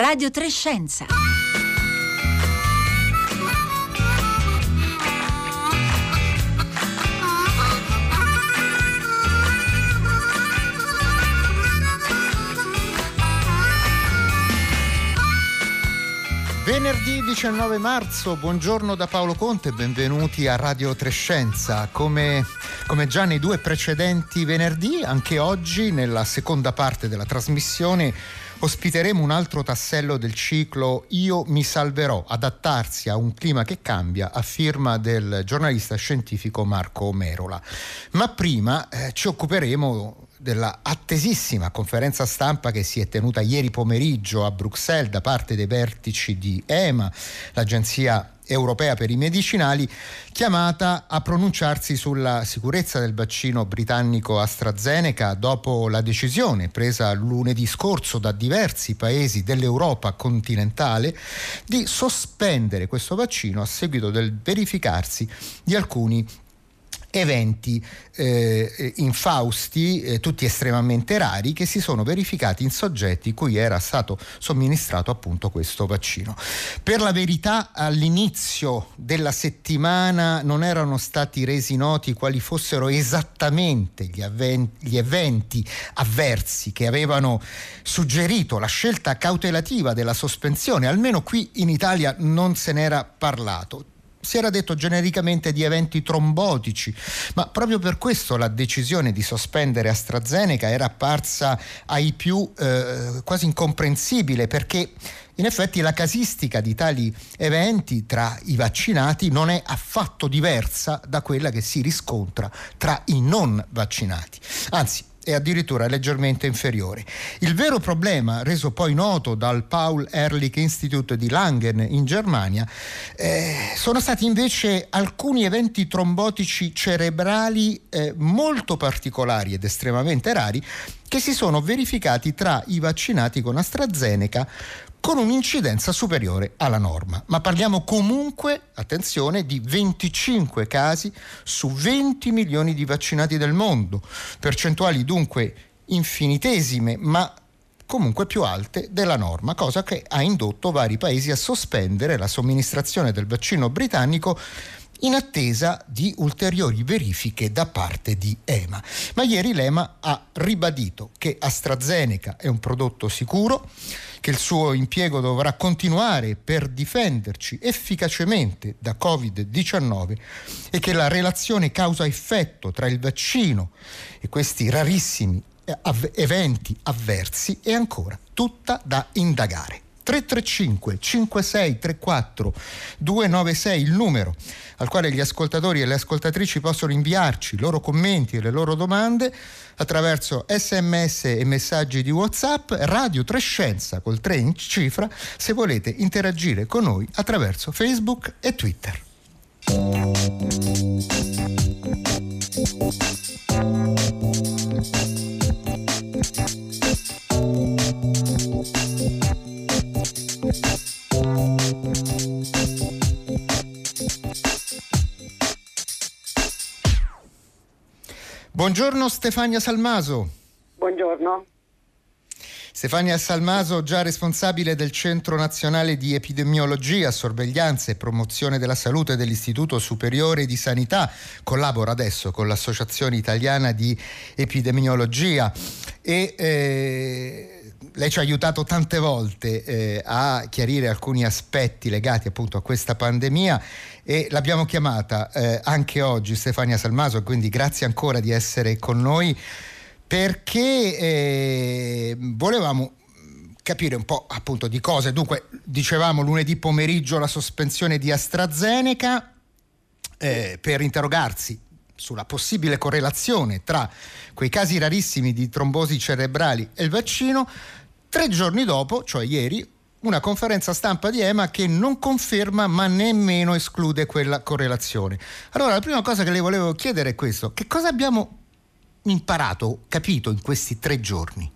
Radio Trescenza. Venerdì 19 marzo, buongiorno da Paolo Conte, benvenuti a Radio Trescenza. Come, come, già nei due precedenti venerdì, anche oggi nella seconda parte della trasmissione ospiteremo un altro tassello del ciclo Io mi salverò, adattarsi a un clima che cambia, a firma del giornalista scientifico Marco Merola. Ma prima eh, ci occuperemo della attesissima conferenza stampa che si è tenuta ieri pomeriggio a Bruxelles da parte dei vertici di EMA, l'agenzia europea per i medicinali, chiamata a pronunciarsi sulla sicurezza del vaccino britannico AstraZeneca dopo la decisione presa lunedì scorso da diversi paesi dell'Europa continentale di sospendere questo vaccino a seguito del verificarsi di alcuni eventi eh, infausti, eh, tutti estremamente rari, che si sono verificati in soggetti cui era stato somministrato appunto questo vaccino. Per la verità all'inizio della settimana non erano stati resi noti quali fossero esattamente gli, avven- gli eventi avversi che avevano suggerito la scelta cautelativa della sospensione, almeno qui in Italia non se n'era parlato si era detto genericamente di eventi trombotici, ma proprio per questo la decisione di sospendere AstraZeneca era apparsa ai più eh, quasi incomprensibile perché in effetti la casistica di tali eventi tra i vaccinati non è affatto diversa da quella che si riscontra tra i non vaccinati. Anzi, è addirittura leggermente inferiore. Il vero problema, reso poi noto dal Paul Ehrlich Institute di Langen in Germania, eh, sono stati invece alcuni eventi trombotici cerebrali eh, molto particolari ed estremamente rari che si sono verificati tra i vaccinati con AstraZeneca con un'incidenza superiore alla norma. Ma parliamo comunque, attenzione, di 25 casi su 20 milioni di vaccinati del mondo, percentuali dunque infinitesime, ma comunque più alte della norma, cosa che ha indotto vari paesi a sospendere la somministrazione del vaccino britannico in attesa di ulteriori verifiche da parte di EMA. Ma ieri l'EMA ha ribadito che AstraZeneca è un prodotto sicuro, che il suo impiego dovrà continuare per difenderci efficacemente da Covid-19 e che la relazione causa-effetto tra il vaccino e questi rarissimi eh, eventi avversi è ancora tutta da indagare. 335 5634 296 il numero al quale gli ascoltatori e le ascoltatrici possono inviarci i loro commenti e le loro domande attraverso sms e messaggi di whatsapp radio Trescenza col 3 in cifra se volete interagire con noi attraverso facebook e twitter Buongiorno Stefania Salmaso. Buongiorno. Stefania Salmaso, già responsabile del Centro Nazionale di Epidemiologia, Sorveglianza e Promozione della Salute dell'Istituto Superiore di Sanità, collabora adesso con l'Associazione Italiana di Epidemiologia e eh, lei ci ha aiutato tante volte eh, a chiarire alcuni aspetti legati appunto a questa pandemia e l'abbiamo chiamata eh, anche oggi Stefania Salmaso, quindi grazie ancora di essere con noi perché eh, volevamo capire un po' appunto di cose. Dunque, dicevamo lunedì pomeriggio la sospensione di AstraZeneca eh, per interrogarsi sulla possibile correlazione tra quei casi rarissimi di trombosi cerebrali e il vaccino, tre giorni dopo, cioè ieri, una conferenza stampa di EMA che non conferma ma nemmeno esclude quella correlazione. Allora la prima cosa che le volevo chiedere è questo, che cosa abbiamo imparato, capito in questi tre giorni,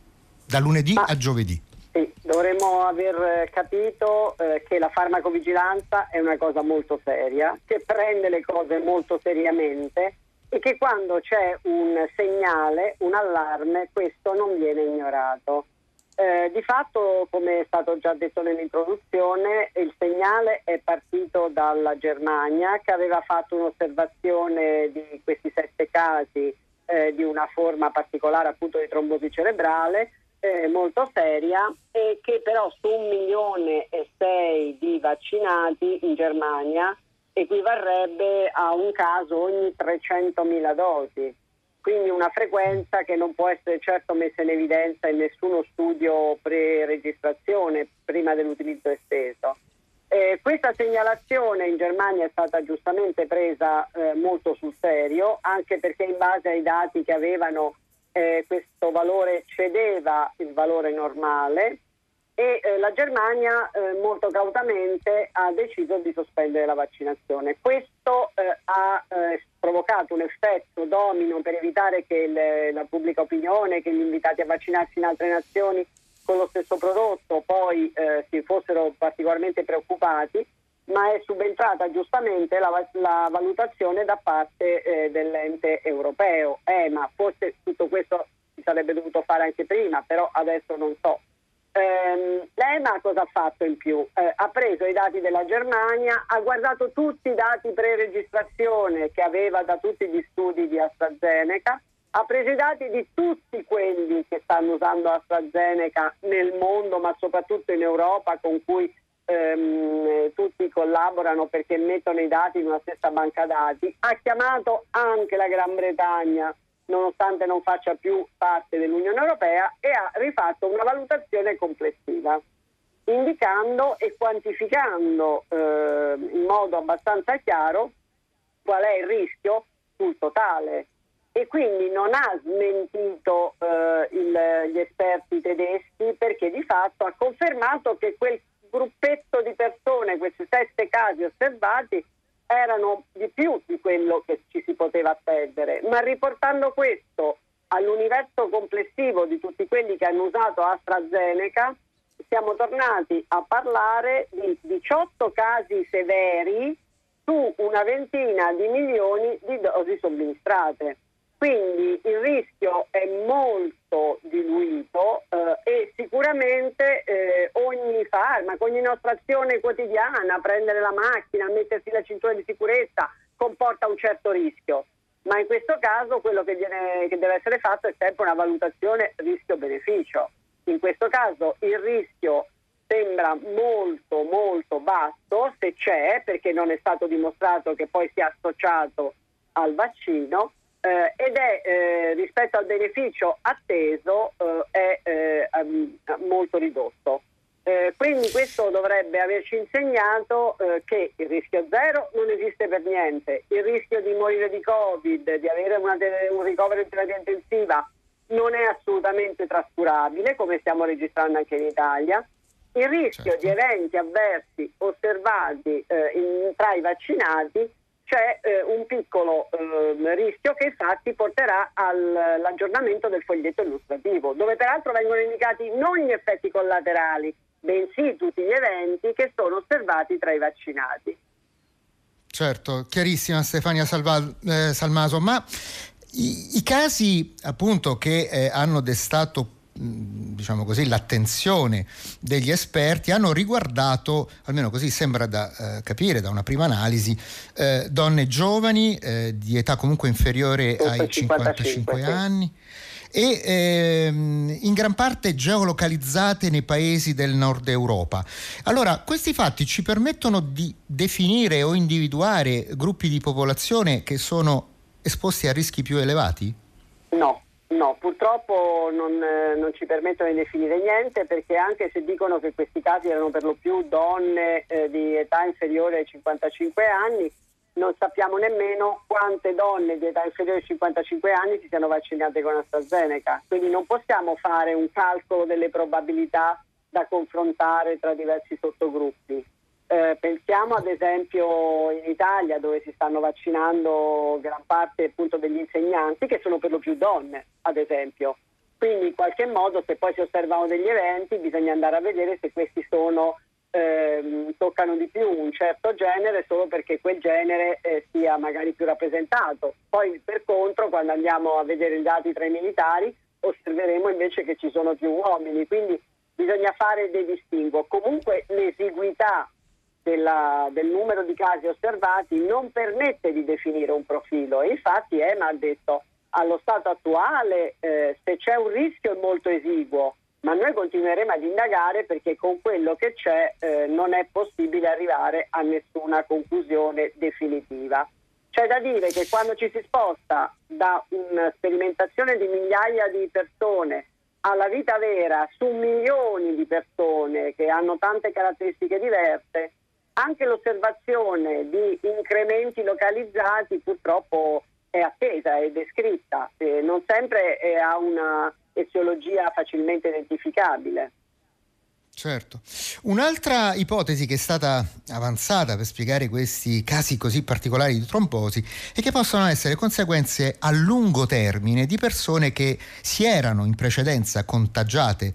da lunedì ah, a giovedì? Sì, dovremmo aver capito eh, che la farmacovigilanza è una cosa molto seria, che prende le cose molto seriamente e che quando c'è un segnale, un allarme, questo non viene ignorato. Eh, di fatto, come è stato già detto nell'introduzione, il segnale è partito dalla Germania che aveva fatto un'osservazione di questi sette casi eh, di una forma particolare appunto di trombosi cerebrale eh, molto seria e che però su un milione e sei di vaccinati in Germania equivarrebbe a un caso ogni 300.000 dosi quindi una frequenza che non può essere certo messa in evidenza in nessuno studio pre-registrazione prima dell'utilizzo esteso. Eh, questa segnalazione in Germania è stata giustamente presa eh, molto sul serio, anche perché in base ai dati che avevano eh, questo valore cedeva il valore normale e eh, la Germania eh, molto cautamente ha deciso di sospendere la vaccinazione. Questo eh, ha eh, provocato un effetto domino per evitare che le, la pubblica opinione, che gli invitati a vaccinarsi in altre nazioni con lo stesso prodotto poi eh, si fossero particolarmente preoccupati, ma è subentrata giustamente la, la valutazione da parte eh, dell'ente europeo. ma forse tutto questo si sarebbe dovuto fare anche prima, però adesso non so ehm, l'EMA cosa ha fatto in più? Eh, ha preso i dati della Germania, ha guardato tutti i dati pre-registrazione che aveva da tutti gli studi di AstraZeneca, ha preso i dati di tutti quelli che stanno usando AstraZeneca nel mondo, ma soprattutto in Europa, con cui ehm, tutti collaborano perché mettono i dati in una stessa banca dati, ha chiamato anche la Gran Bretagna nonostante non faccia più parte dell'Unione Europea, e ha rifatto una valutazione complessiva, indicando e quantificando eh, in modo abbastanza chiaro qual è il rischio sul totale. E quindi non ha smentito eh, il, gli esperti tedeschi perché di fatto ha confermato che quel gruppetto di persone, questi sette casi osservati, erano di più di quello che ci si poteva attendere, ma riportando questo all'universo complessivo di tutti quelli che hanno usato AstraZeneca, siamo tornati a parlare di 18 casi severi su una ventina di milioni di dosi somministrate. Quindi il rischio è molto diluito eh, e sicuramente eh, ogni farmaco, ogni nostra azione quotidiana, prendere la macchina, mettersi la cintura di sicurezza, comporta un certo rischio. Ma in questo caso quello che, viene, che deve essere fatto è sempre una valutazione rischio-beneficio. In questo caso il rischio sembra molto molto basso, se c'è, perché non è stato dimostrato che poi sia associato al vaccino, eh, ed è eh, rispetto al beneficio atteso eh, è eh, molto ridotto. Eh, quindi questo dovrebbe averci insegnato eh, che il rischio zero non esiste per niente, il rischio di morire di Covid, di avere una, un ricovero in terapia intensiva non è assolutamente trascurabile come stiamo registrando anche in Italia. Il rischio certo. di eventi avversi osservati in, tra i vaccinati c'è eh, un piccolo eh, rischio che infatti porterà all'aggiornamento del foglietto illustrativo, dove peraltro vengono indicati non gli effetti collaterali, bensì tutti gli eventi che sono osservati tra i vaccinati. Certo, chiarissima Stefania Salval- eh, Salmaso, ma i, i, casi appunto che eh, hanno destato diciamo così, l'attenzione degli esperti hanno riguardato, almeno così sembra da eh, capire da una prima analisi, eh, donne giovani eh, di età comunque inferiore ai 55, 55 anni e ehm, in gran parte geolocalizzate nei paesi del nord Europa. Allora, questi fatti ci permettono di definire o individuare gruppi di popolazione che sono esposti a rischi più elevati? No, No, purtroppo non, eh, non, ci permettono di definire niente perché anche se dicono che questi casi erano per lo più donne eh, di età inferiore ai 55 anni, non sappiamo nemmeno quante donne di età inferiore ai 55 anni si siano vaccinate con AstraZeneca. Quindi non possiamo fare un calcolo delle probabilità da confrontare tra diversi sottogruppi. Eh, pensiamo ad esempio in Italia dove si stanno vaccinando gran parte appunto degli insegnanti che sono per lo più donne, ad esempio. Quindi in qualche modo se poi si osservano degli eventi bisogna andare a vedere se questi sono, ehm, toccano di più un certo genere solo perché quel genere eh, sia magari più rappresentato. Poi per contro quando andiamo a vedere i dati tra i militari osserveremo invece che ci sono più uomini, quindi bisogna fare dei distinguo. Comunque l'esiguità della, del numero di casi osservati non permette di definire un profilo infatti EMA ha detto allo stato attuale eh, se c'è un rischio è molto esiguo, ma noi continueremo ad indagare perché con quello che c'è eh, non è possibile arrivare a nessuna conclusione definitiva. C'è da dire che quando ci si sposta da una sperimentazione di migliaia di persone alla vita vera su milioni di persone che hanno tante caratteristiche diverse, anche l'osservazione di incrementi localizzati purtroppo è attesa è descritta, eh, non sempre ha una eziologia facilmente identificabile. Certo. Un'altra ipotesi che è stata avanzata per spiegare questi casi così particolari di trombosi è che possono essere conseguenze a lungo termine di persone che si erano in precedenza contagiate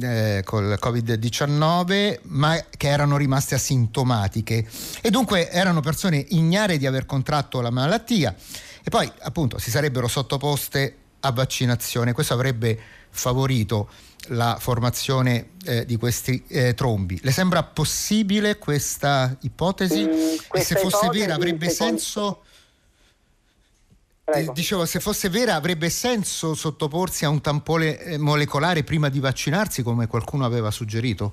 eh, col Covid-19 ma che erano rimaste asintomatiche e dunque erano persone ignare di aver contratto la malattia e poi appunto si sarebbero sottoposte a vaccinazione. Questo avrebbe favorito la formazione eh, di questi eh, trombi. Le sembra possibile questa ipotesi? Mm, e se fosse vera avrebbe senso... Eh, dicevo, se fosse vera avrebbe senso sottoporsi a un tampone eh, molecolare prima di vaccinarsi come qualcuno aveva suggerito?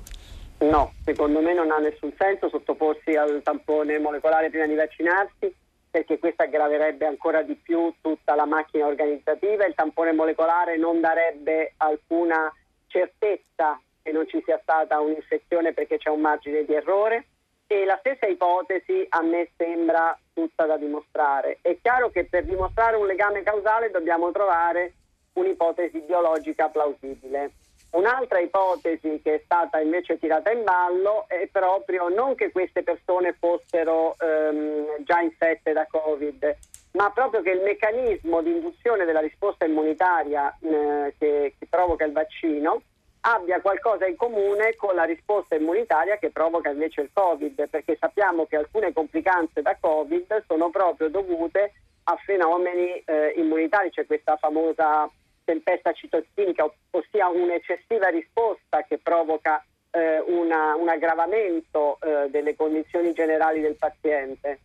No, secondo me non ha nessun senso sottoporsi al tampone molecolare prima di vaccinarsi perché questo aggraverebbe ancora di più tutta la macchina organizzativa, il tampone molecolare non darebbe alcuna certezza che non ci sia stata un'infezione perché c'è un margine di errore e la stessa ipotesi a me sembra tutta da dimostrare. È chiaro che per dimostrare un legame causale dobbiamo trovare un'ipotesi biologica plausibile. Un'altra ipotesi che è stata invece tirata in ballo è proprio non che queste persone fossero ehm, già infette da Covid, ma proprio che il meccanismo di induzione della risposta immunitaria eh, che, che provoca il vaccino abbia qualcosa in comune con la risposta immunitaria che provoca invece il Covid, perché sappiamo che alcune complicanze da Covid sono proprio dovute a fenomeni eh, immunitari, c'è questa famosa tempesta citochinica, ossia un'eccessiva risposta che provoca eh, una, un aggravamento eh, delle condizioni generali del paziente.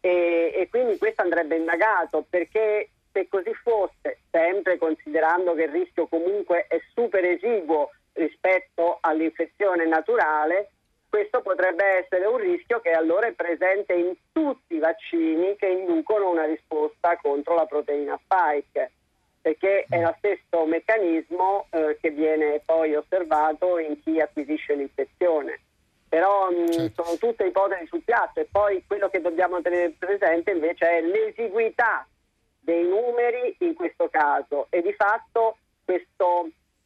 E, e quindi questo andrebbe indagato perché se così fosse, sempre considerando che il rischio comunque è super esiguo rispetto all'infezione naturale, questo potrebbe essere un rischio che allora è presente in tutti i vaccini che inducono una risposta contro la proteina spike perché è lo stesso meccanismo eh, che viene poi osservato in chi acquisisce l'infezione. Però mh, certo. sono tutte ipotesi sul piatto e poi quello che dobbiamo tenere presente invece è l'esiguità dei numeri in questo caso e di fatto questa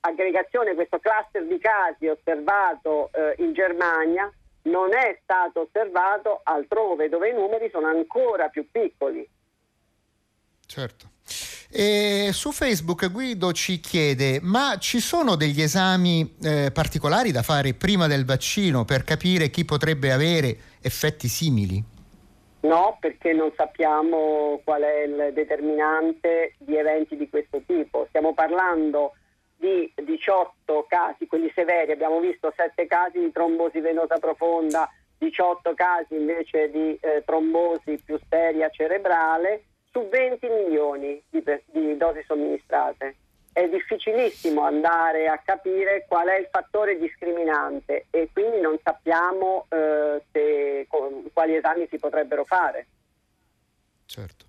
aggregazione, questo cluster di casi osservato eh, in Germania non è stato osservato altrove dove i numeri sono ancora più piccoli. Certo. E su Facebook Guido ci chiede, ma ci sono degli esami eh, particolari da fare prima del vaccino per capire chi potrebbe avere effetti simili? No, perché non sappiamo qual è il determinante di eventi di questo tipo. Stiamo parlando di 18 casi, quelli severi, abbiamo visto 7 casi di trombosi venosa profonda, 18 casi invece di eh, trombosi più seria cerebrale su 20 milioni di, di dosi somministrate. È difficilissimo andare a capire qual è il fattore discriminante e quindi non sappiamo eh, se, con, quali esami si potrebbero fare. Certo.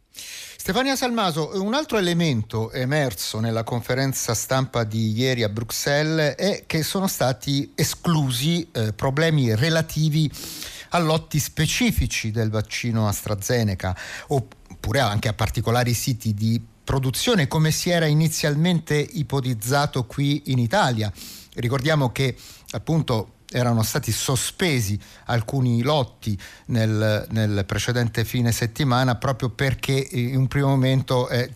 Stefania Salmaso, un altro elemento emerso nella conferenza stampa di ieri a Bruxelles è che sono stati esclusi eh, problemi relativi a lotti specifici del vaccino AstraZeneca oppure anche a particolari siti di produzione come si era inizialmente ipotizzato qui in Italia. Ricordiamo che appunto erano stati sospesi alcuni lotti nel, nel, precedente fine settimana proprio perché in un primo momento eh,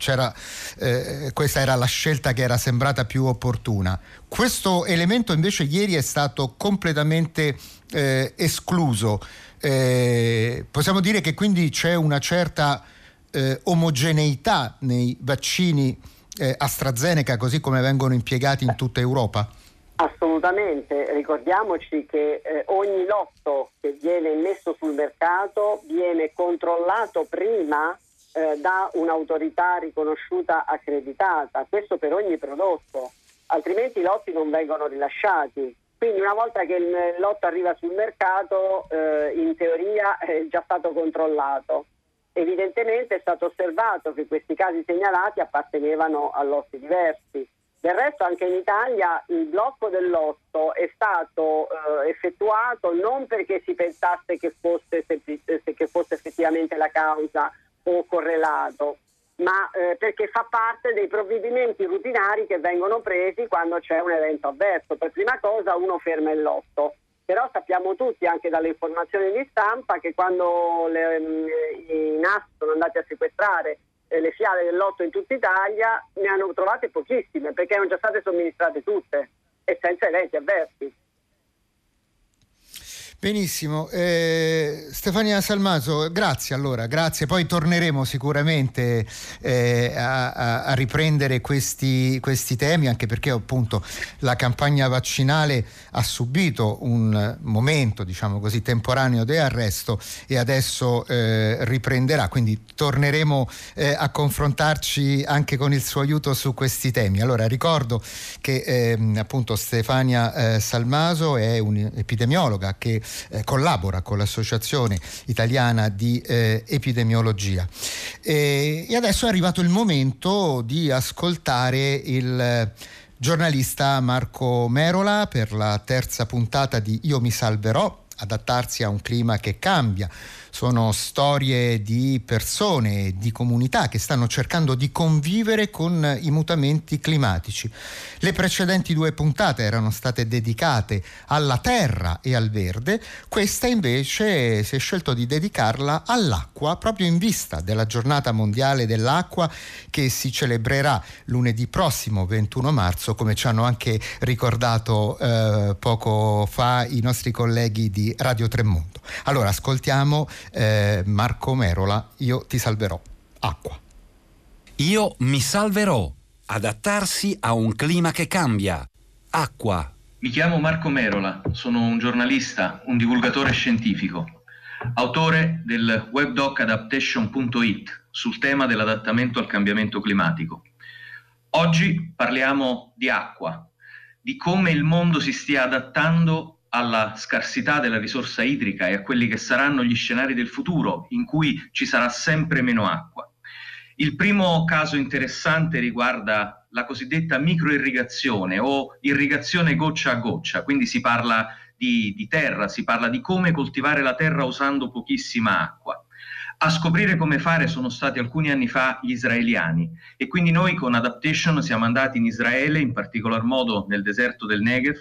eh, questa era la scelta che era sembrata più opportuna. Questo elemento invece ieri è stato completamente eh, escluso. Eh, possiamo dire che quindi c'è una certa eh, omogeneità nei vaccini eh, AstraZeneca così come vengono impiegati in tutta Europa? Assolutamente, ricordiamoci che eh, ogni lotto che viene messo sul mercato viene controllato prima eh, da un'autorità riconosciuta accreditata, questo per ogni prodotto, altrimenti i lotti non vengono rilasciati. Quindi una volta che il lotto arriva sul mercato, eh, in teoria è già stato controllato. Evidentemente è stato osservato che questi casi segnalati appartenevano a lotti diversi. Del resto anche in Italia il blocco del lotto è stato eh, effettuato non perché si pensasse che fosse, che fosse effettivamente la causa o correlato, ma eh, perché fa parte dei provvedimenti rutinari che vengono presi quando c'è un evento avverso. Per prima cosa uno ferma il lotto, però sappiamo tutti anche dalle informazioni di stampa che quando le, mm, i NAS sono andati a sequestrare le fiale del lotto in tutta Italia ne hanno trovate pochissime perché erano già state somministrate tutte e senza eventi avversi. Benissimo, eh, Stefania Salmaso, grazie allora, grazie. Poi torneremo sicuramente eh, a, a, riprendere questi, questi, temi, anche perché appunto la campagna vaccinale ha subito un momento, diciamo così, temporaneo di arresto e adesso eh, riprenderà, quindi torneremo eh, a confrontarci anche con il suo aiuto su questi temi. Allora ricordo che ehm, appunto Stefania eh, Salmaso è un'epidemiologa che eh, collabora con l'Associazione Italiana di eh, Epidemiologia. E, e adesso è arrivato il momento di ascoltare il giornalista Marco Merola per la terza puntata di Io mi salverò, adattarsi a un clima che cambia sono storie di persone, di comunità che stanno cercando di convivere con i mutamenti climatici. Le precedenti due puntate erano state dedicate alla terra e al verde, questa invece si è scelto di dedicarla all'acqua proprio in vista della giornata mondiale dell'acqua che si celebrerà lunedì prossimo 21 marzo come ci hanno anche ricordato eh, poco fa i nostri colleghi di Radio Tremondo. Allora ascoltiamo eh, Marco Merola, io ti salverò. Acqua. Io mi salverò. Adattarsi a un clima che cambia. Acqua. Mi chiamo Marco Merola, sono un giornalista, un divulgatore scientifico, autore del webdoc adaptation.it sul tema dell'adattamento al cambiamento climatico. Oggi parliamo di acqua, di come il mondo si stia adattando alla scarsità della risorsa idrica e a quelli che saranno gli scenari del futuro in cui ci sarà sempre meno acqua. Il primo caso interessante riguarda la cosiddetta microirrigazione o irrigazione goccia a goccia, quindi si parla di, di terra, si parla di come coltivare la terra usando pochissima acqua. A scoprire come fare sono stati alcuni anni fa gli israeliani e quindi noi con Adaptation siamo andati in Israele, in particolar modo nel deserto del Negev,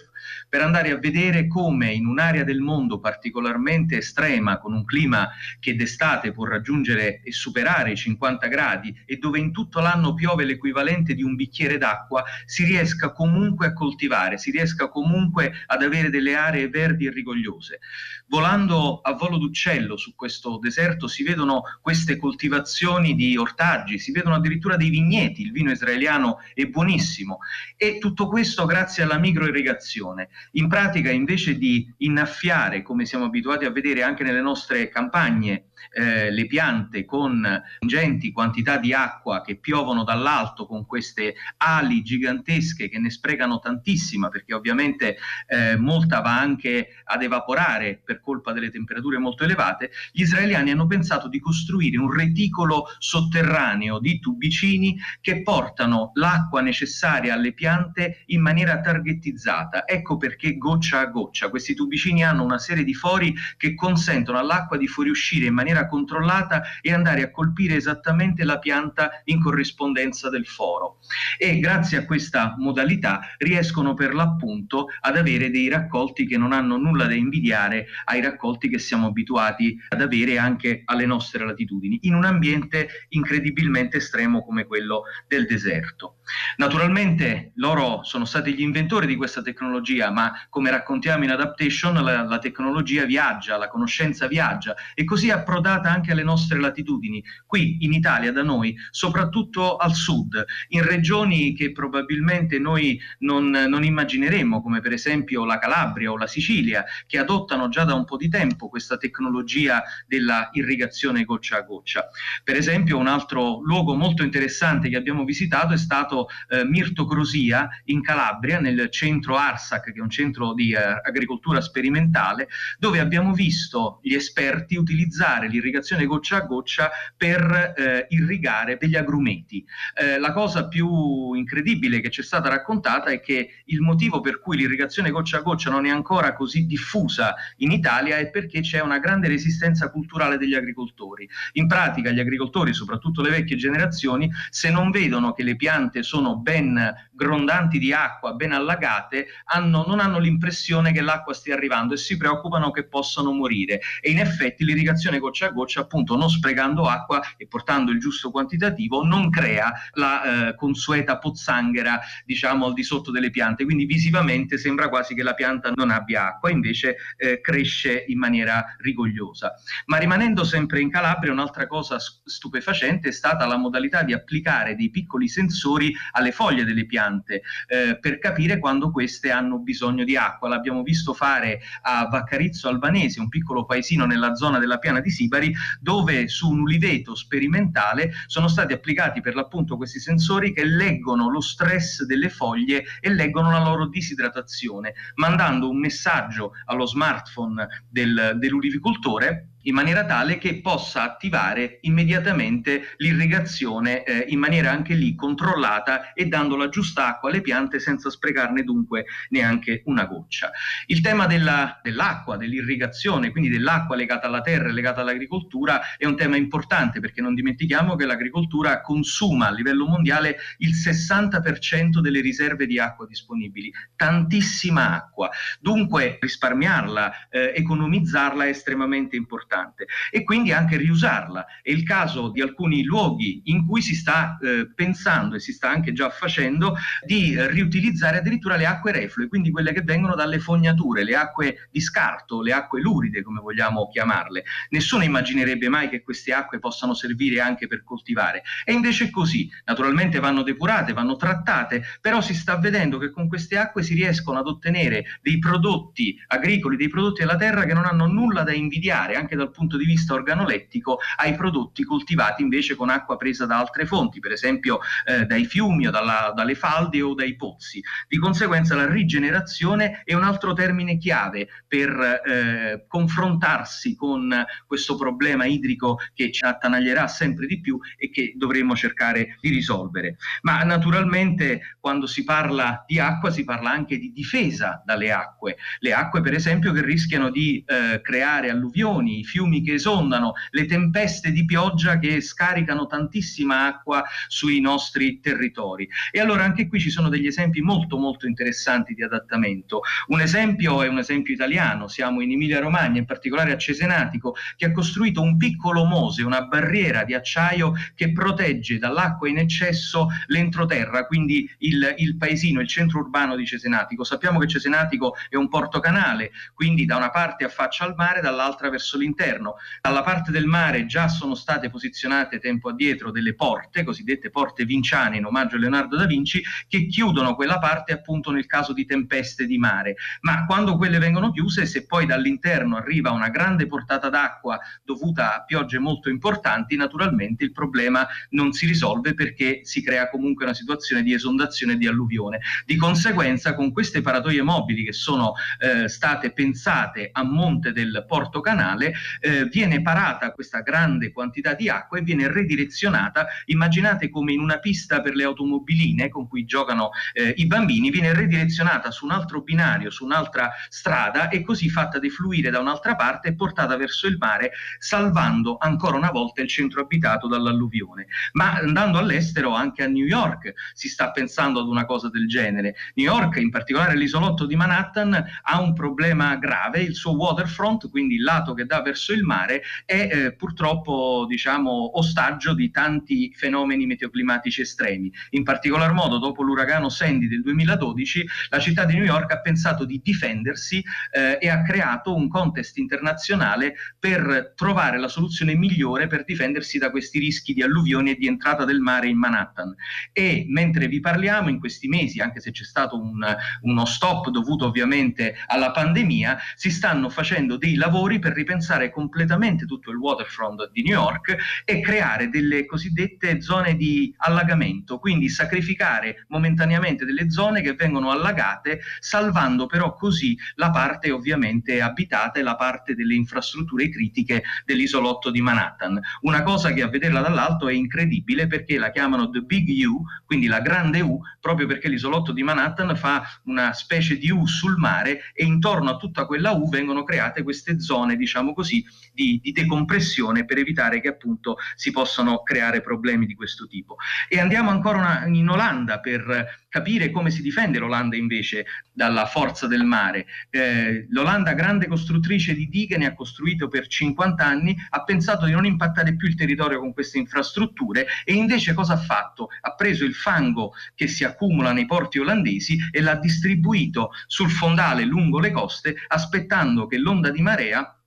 per andare a vedere come in un'area del mondo particolarmente estrema, con un clima che d'estate può raggiungere e superare i 50 gradi e dove in tutto l'anno piove l'equivalente di un bicchiere d'acqua, si riesca comunque a coltivare, si riesca comunque ad avere delle aree verdi e rigogliose. Volando a volo d'uccello su questo deserto si vedono queste coltivazioni di ortaggi, si vedono addirittura dei vigneti, il vino israeliano è buonissimo e tutto questo grazie alla microirrigazione. In pratica invece di innaffiare, come siamo abituati a vedere anche nelle nostre campagne, eh, le piante con ingenti quantità di acqua che piovono dall'alto con queste ali gigantesche che ne sprecano tantissima perché ovviamente eh, molta va anche ad evaporare per colpa delle temperature molto elevate, gli israeliani hanno pensato di costruire un reticolo sotterraneo di tubicini che portano l'acqua necessaria alle piante in maniera targetizzata. Ecco perché goccia a goccia. Questi tubicini hanno una serie di fori che consentono all'acqua di fuoriuscire in maniera controllata e andare a colpire esattamente la pianta in corrispondenza del foro. E grazie a questa modalità riescono per l'appunto ad avere dei raccolti che non hanno nulla da invidiare ai raccolti che siamo abituati ad avere anche alle nostre latitudini, in un ambiente incredibilmente estremo come quello del deserto. Naturalmente loro sono stati gli inventori di questa tecnologia, ma come raccontiamo in Adaptation, la, la tecnologia viaggia, la conoscenza viaggia e così è approdata anche alle nostre latitudini, qui in Italia, da noi, soprattutto al sud, in regioni che probabilmente noi non, non immagineremmo, come per esempio la Calabria o la Sicilia, che adottano già da un po' di tempo questa tecnologia della irrigazione goccia a goccia. Per esempio un altro luogo molto interessante che abbiamo visitato è stato eh, Mirto Crosia in Calabria, nel centro ARSAC, che è un centro di eh, agricoltura sperimentale, dove abbiamo visto gli esperti utilizzare l'irrigazione goccia a goccia per eh, irrigare degli agrumeti. Eh, la cosa più incredibile che ci è stata raccontata è che il motivo per cui l'irrigazione goccia a goccia non è ancora così diffusa in Italia è perché c'è una grande resistenza culturale degli agricoltori. In pratica gli agricoltori, soprattutto le vecchie generazioni, se non vedono che le piante sono ben grondanti di acqua, ben allagate, hanno, non hanno l'impressione che l'acqua stia arrivando e si preoccupano che possano morire. E in effetti l'irrigazione goccia a goccia, appunto non sprecando acqua e portando il giusto quantitativo, non crea la eh, consueta pozzanghera, diciamo, al di sotto delle piante. Quindi visivamente sembra quasi che la pianta non abbia acqua, invece eh, cresce in maniera rigogliosa. Ma rimanendo sempre in Calabria, un'altra cosa stupefacente è stata la modalità di applicare dei piccoli sensori alle foglie delle piante eh, per capire quando queste hanno bisogno di acqua. L'abbiamo visto fare a Vaccarizzo Albanese, un piccolo paesino nella zona della piana di Sibari, dove su un uliveto sperimentale sono stati applicati per l'appunto questi sensori che leggono lo stress delle foglie e leggono la loro disidratazione, mandando un messaggio allo smartphone del, dell'ulivicoltore in maniera tale che possa attivare immediatamente l'irrigazione eh, in maniera anche lì controllata e dando la giusta acqua alle piante senza sprecarne dunque neanche una goccia. Il tema della, dell'acqua, dell'irrigazione, quindi dell'acqua legata alla terra e legata all'agricoltura è un tema importante perché non dimentichiamo che l'agricoltura consuma a livello mondiale il 60% delle riserve di acqua disponibili, tantissima acqua. Dunque risparmiarla, eh, economizzarla è estremamente importante importante e quindi anche riusarla. È il caso di alcuni luoghi in cui si sta eh, pensando e si sta anche già facendo di eh, riutilizzare addirittura le acque reflue, quindi quelle che vengono dalle fognature, le acque di scarto, le acque luride come vogliamo chiamarle. Nessuno immaginerebbe mai che queste acque possano servire anche per coltivare e invece è così. Naturalmente vanno depurate, vanno trattate, però si sta vedendo che con queste acque si riescono ad ottenere dei prodotti agricoli, dei prodotti della terra che non hanno nulla da invidiare anche dal punto di vista organolettico ai prodotti coltivati invece con acqua presa da altre fonti, per esempio eh, dai fiumi o dalla, dalle falde o dai pozzi. Di conseguenza la rigenerazione è un altro termine chiave per eh, confrontarsi con questo problema idrico che ci attanaglierà sempre di più e che dovremo cercare di risolvere. Ma naturalmente quando si parla di acqua si parla anche di difesa dalle acque. Le acque per esempio che rischiano di eh, creare alluvioni, fiumi che esondano, le tempeste di pioggia che scaricano tantissima acqua sui nostri territori. E allora anche qui ci sono degli esempi molto molto interessanti di adattamento. Un esempio è un esempio italiano, siamo in Emilia Romagna, in particolare a Cesenatico, che ha costruito un piccolo mose, una barriera di acciaio che protegge dall'acqua in eccesso l'entroterra, quindi il, il paesino, il centro urbano di Cesenatico. Sappiamo che Cesenatico è un porto canale, quindi da una parte affaccia al mare, dall'altra verso l'interno all'interno. Dalla parte del mare già sono state posizionate tempo addietro delle porte, cosiddette porte vinciane in omaggio a Leonardo da Vinci, che chiudono quella parte appunto nel caso di tempeste di mare. Ma quando quelle vengono chiuse, se poi dall'interno arriva una grande portata d'acqua dovuta a piogge molto importanti, naturalmente il problema non si risolve perché si crea comunque una situazione di esondazione e di alluvione. Di conseguenza, con queste paratoie mobili che sono eh, state pensate a monte del porto canale, eh, viene parata questa grande quantità di acqua e viene ridirezionata, immaginate come in una pista per le automobiline con cui giocano eh, i bambini, viene ridirezionata su un altro binario, su un'altra strada e così fatta defluire da un'altra parte e portata verso il mare, salvando ancora una volta il centro abitato dall'alluvione. Ma andando all'estero, anche a New York, si sta pensando ad una cosa del genere. New York, in particolare l'isolotto di Manhattan, ha un problema grave, il suo waterfront, quindi il lato che dà verso verso il mare è eh, purtroppo diciamo, ostaggio di tanti fenomeni meteoclimatici estremi. In particolar modo, dopo l'uragano Sandy del 2012, la città di New York ha pensato di difendersi eh, e ha creato un contest internazionale per trovare la soluzione migliore per difendersi da questi rischi di alluvioni e di entrata del mare in Manhattan. E mentre vi parliamo, in questi mesi, anche se c'è stato un, uno stop dovuto ovviamente alla pandemia, si stanno facendo dei lavori per ripensare completamente tutto il waterfront di New York e creare delle cosiddette zone di allagamento, quindi sacrificare momentaneamente delle zone che vengono allagate, salvando però così la parte ovviamente abitata e la parte delle infrastrutture critiche dell'isolotto di Manhattan. Una cosa che a vederla dall'alto è incredibile perché la chiamano The Big U, quindi la grande U, proprio perché l'isolotto di Manhattan fa una specie di U sul mare e intorno a tutta quella U vengono create queste zone, diciamo così, di, di decompressione per evitare che appunto si possano creare problemi di questo tipo. E andiamo ancora una, in Olanda per capire come si difende l'Olanda invece dalla forza del mare. Eh, L'Olanda, grande costruttrice di dighe, ne ha costruito per 50 anni, ha pensato di non impattare più il territorio con queste infrastrutture e invece cosa ha fatto? Ha preso il fango che si accumula nei porti olandesi e l'ha distribuito sul fondale lungo le coste, aspettando che l'onda di marea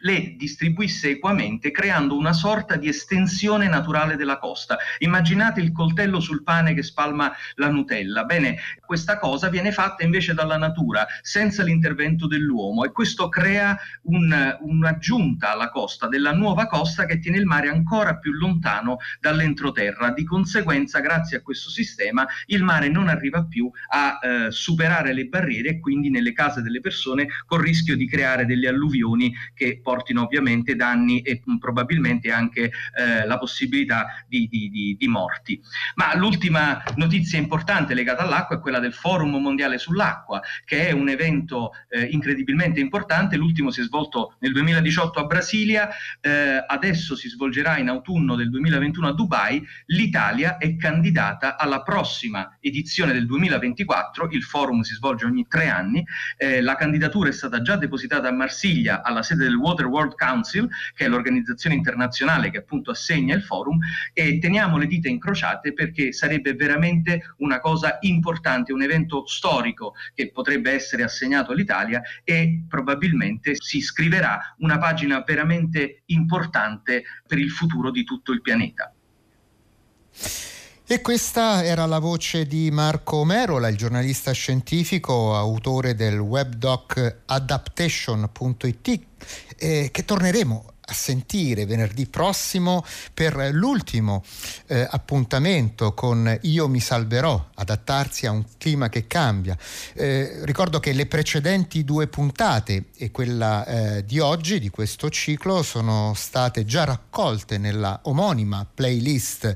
le distribuisse equamente creando una sorta di estensione naturale della costa. Immaginate il coltello sul pane che spalma la Nutella. Bene, questa cosa viene fatta invece dalla natura, senza l'intervento dell'uomo e questo crea un, un'aggiunta alla costa, della nuova costa che tiene il mare ancora più lontano dall'entroterra. Di conseguenza, grazie a questo sistema, il mare non arriva più a eh, superare le barriere e quindi nelle case delle persone col rischio di creare delle alluvioni che portino ovviamente danni e probabilmente anche eh, la possibilità di, di, di, di, morti. Ma l'ultima notizia importante legata all'acqua è quella del Forum Mondiale sull'Acqua, che è un evento eh, incredibilmente importante. L'ultimo si è svolto nel 2018 a Brasilia, eh, adesso si svolgerà in autunno del 2021 a Dubai. L'Italia è candidata alla prossima edizione del 2024, il forum si svolge ogni tre anni, eh, la candidatura è stata già depositata a Marsiglia alla sede del Water Water World Council, che è l'organizzazione internazionale che appunto assegna il forum, e teniamo le dita incrociate perché sarebbe veramente una cosa importante, un evento storico che potrebbe essere assegnato all'Italia e probabilmente si scriverà una pagina veramente importante per il futuro di tutto il pianeta. E questa era la voce di Marco Merola, il giornalista scientifico, autore del webdoc adaptation.it, eh, che torneremo a sentire venerdì prossimo per l'ultimo eh, appuntamento con Io mi salverò, adattarsi a un clima che cambia. Eh, ricordo che le precedenti due puntate e quella eh, di oggi, di questo ciclo, sono state già raccolte nella omonima playlist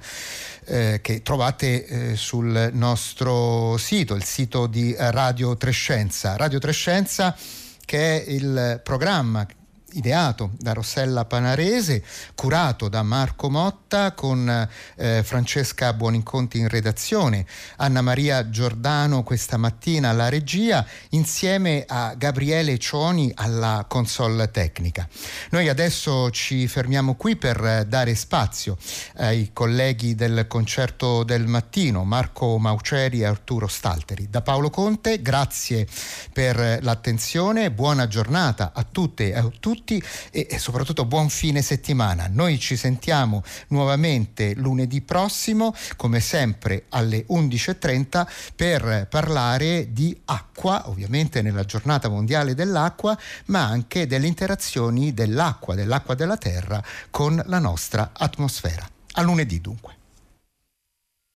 eh, che trovate eh, sul nostro sito, il sito di Radio Trescenza. Radio Trescenza che è il programma ideato da Rossella Panarese, curato da Marco Motta con eh, Francesca Buoninconti in redazione, Anna Maria Giordano questa mattina alla regia, insieme a Gabriele Cioni alla console tecnica. Noi adesso ci fermiamo qui per dare spazio ai colleghi del concerto del mattino, Marco Mauceri e Arturo Stalteri. Da Paolo Conte, grazie per l'attenzione, buona giornata a tutte e a tutti tutti e, e soprattutto buon fine settimana. Noi ci sentiamo nuovamente lunedì prossimo, come sempre alle 11.30, per parlare di acqua, ovviamente nella giornata mondiale dell'acqua, ma anche delle interazioni dell'acqua, dell'acqua della terra con la nostra atmosfera. A lunedì dunque.